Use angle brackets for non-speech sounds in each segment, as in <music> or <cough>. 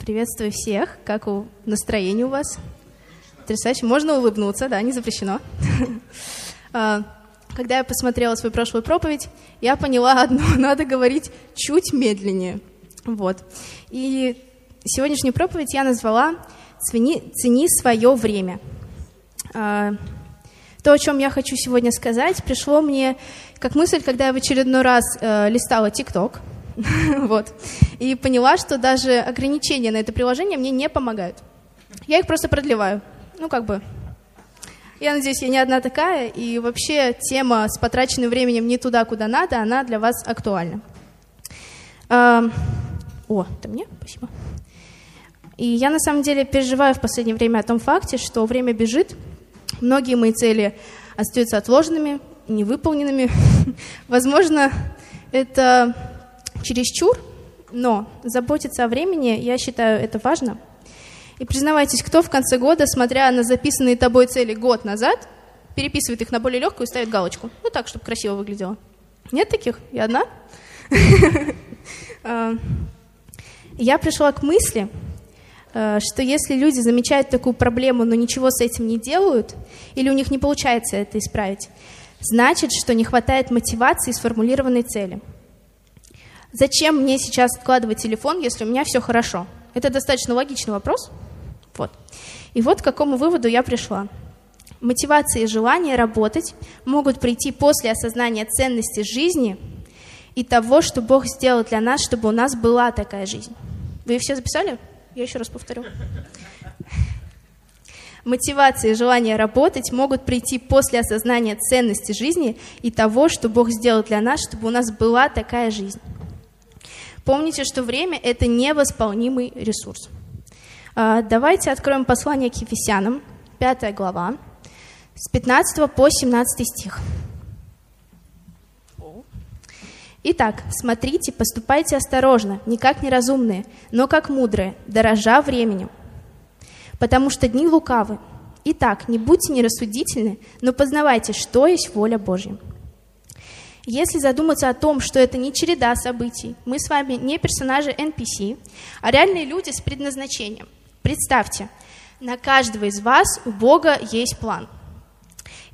Приветствую всех. Как у настроение у вас? Потрясающе. Можно улыбнуться, да, не запрещено. <laughs> А, когда я посмотрела свою прошлую проповедь, я поняла одно, <laughs> надо говорить чуть медленнее. Вот. И сегодняшнюю проповедь я назвала «Цени, цени свое время». А, то, о чем я хочу сегодня сказать, пришло мне как мысль, когда я в очередной раз э, листала ТикТок, <laughs> вот, и поняла, что даже ограничения на это приложение мне не помогают. Я их просто продлеваю. Ну, как бы, я надеюсь, я не одна такая, и вообще тема с потраченным временем не туда, куда надо, она для вас актуальна. А, о, это мне? Спасибо. И я на самом деле переживаю в последнее время о том факте, что время бежит, многие мои цели остаются отложенными, невыполненными. <laughs> Возможно, это чересчур, но заботиться о времени, я считаю, это важно. И признавайтесь, кто в конце года, смотря на записанные тобой цели год назад, переписывает их на более легкую и ставит галочку. Ну так, чтобы красиво выглядело. Нет таких? Я одна? А, <laughs> я пришла к мысли, э, что если люди замечают такую проблему, но ничего с этим не делают, или у них не получается это исправить, значит, что не хватает мотивации сформулированной цели. Зачем мне сейчас откладывать телефон, если у меня все хорошо? Это достаточно логичный вопрос. Вот. И вот к какому выводу я пришла. Мотивация и желание работать могут прийти после осознания ценности жизни и того, что Бог сделал для нас, чтобы у нас была такая жизнь. Вы все записали? Я еще раз повторю. Мотивация и желание работать могут прийти после осознания ценности жизни и того, что Бог сделал для нас, чтобы у нас была такая жизнь. Помните, что время – это невосполнимый ресурс. А, давайте откроем послание к Ефесянам, 5 глава, с 15 по 17 стих. Итак, смотрите, поступайте осторожно, не как неразумные, но как мудрые, дорожа временем. Потому что дни лукавы. Итак, не будьте нерассудительны, но познавайте, что есть воля Божья. Если задуматься о том, что это не череда событий, мы с вами не персонажи NPC, а реальные люди с предназначением. Представьте, на каждого из вас у Бога есть план.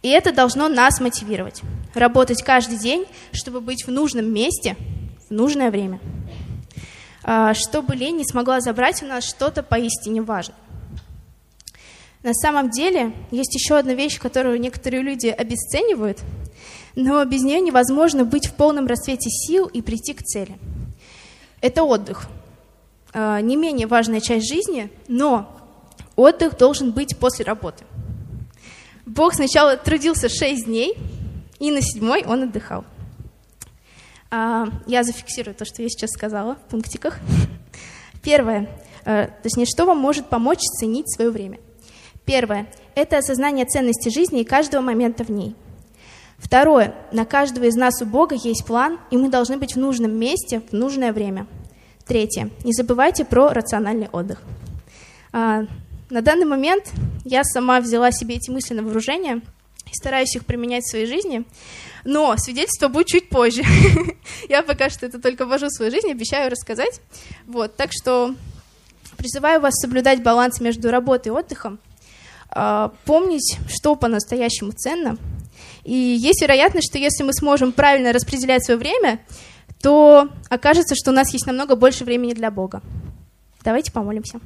И это должно нас мотивировать. Работать каждый день, чтобы быть в нужном месте в нужное время. А, чтобы лень не смогла забрать у нас что-то поистине важное. На самом деле есть еще одна вещь, которую некоторые люди обесценивают – но без нее невозможно быть в полном расцвете сил и прийти к цели. Это отдых. А, не менее важная часть жизни, но отдых должен быть после работы. Бог сначала трудился шесть дней, и на седьмой он отдыхал. А, я зафиксирую то, что я сейчас сказала в пунктиках. Первое, э, точнее, что вам может помочь ценить свое время? Первое – это осознание ценности жизни и каждого момента в ней – Второе. На каждого из нас у Бога есть план, и мы должны быть в нужном месте в нужное время. Третье. Не забывайте про рациональный отдых. А, на данный момент я сама взяла себе эти мысли на вооружение и стараюсь их применять в своей жизни, но свидетельство будет чуть позже. <laughs> я пока что это только ввожу в свою жизнь, обещаю рассказать. Вот, так что призываю вас соблюдать баланс между работой и отдыхом, а, помнить, что по-настоящему ценно – и есть вероятность, что если мы сможем правильно распределять свое время, то окажется, что у нас есть намного больше времени для Бога. Давайте помолимся.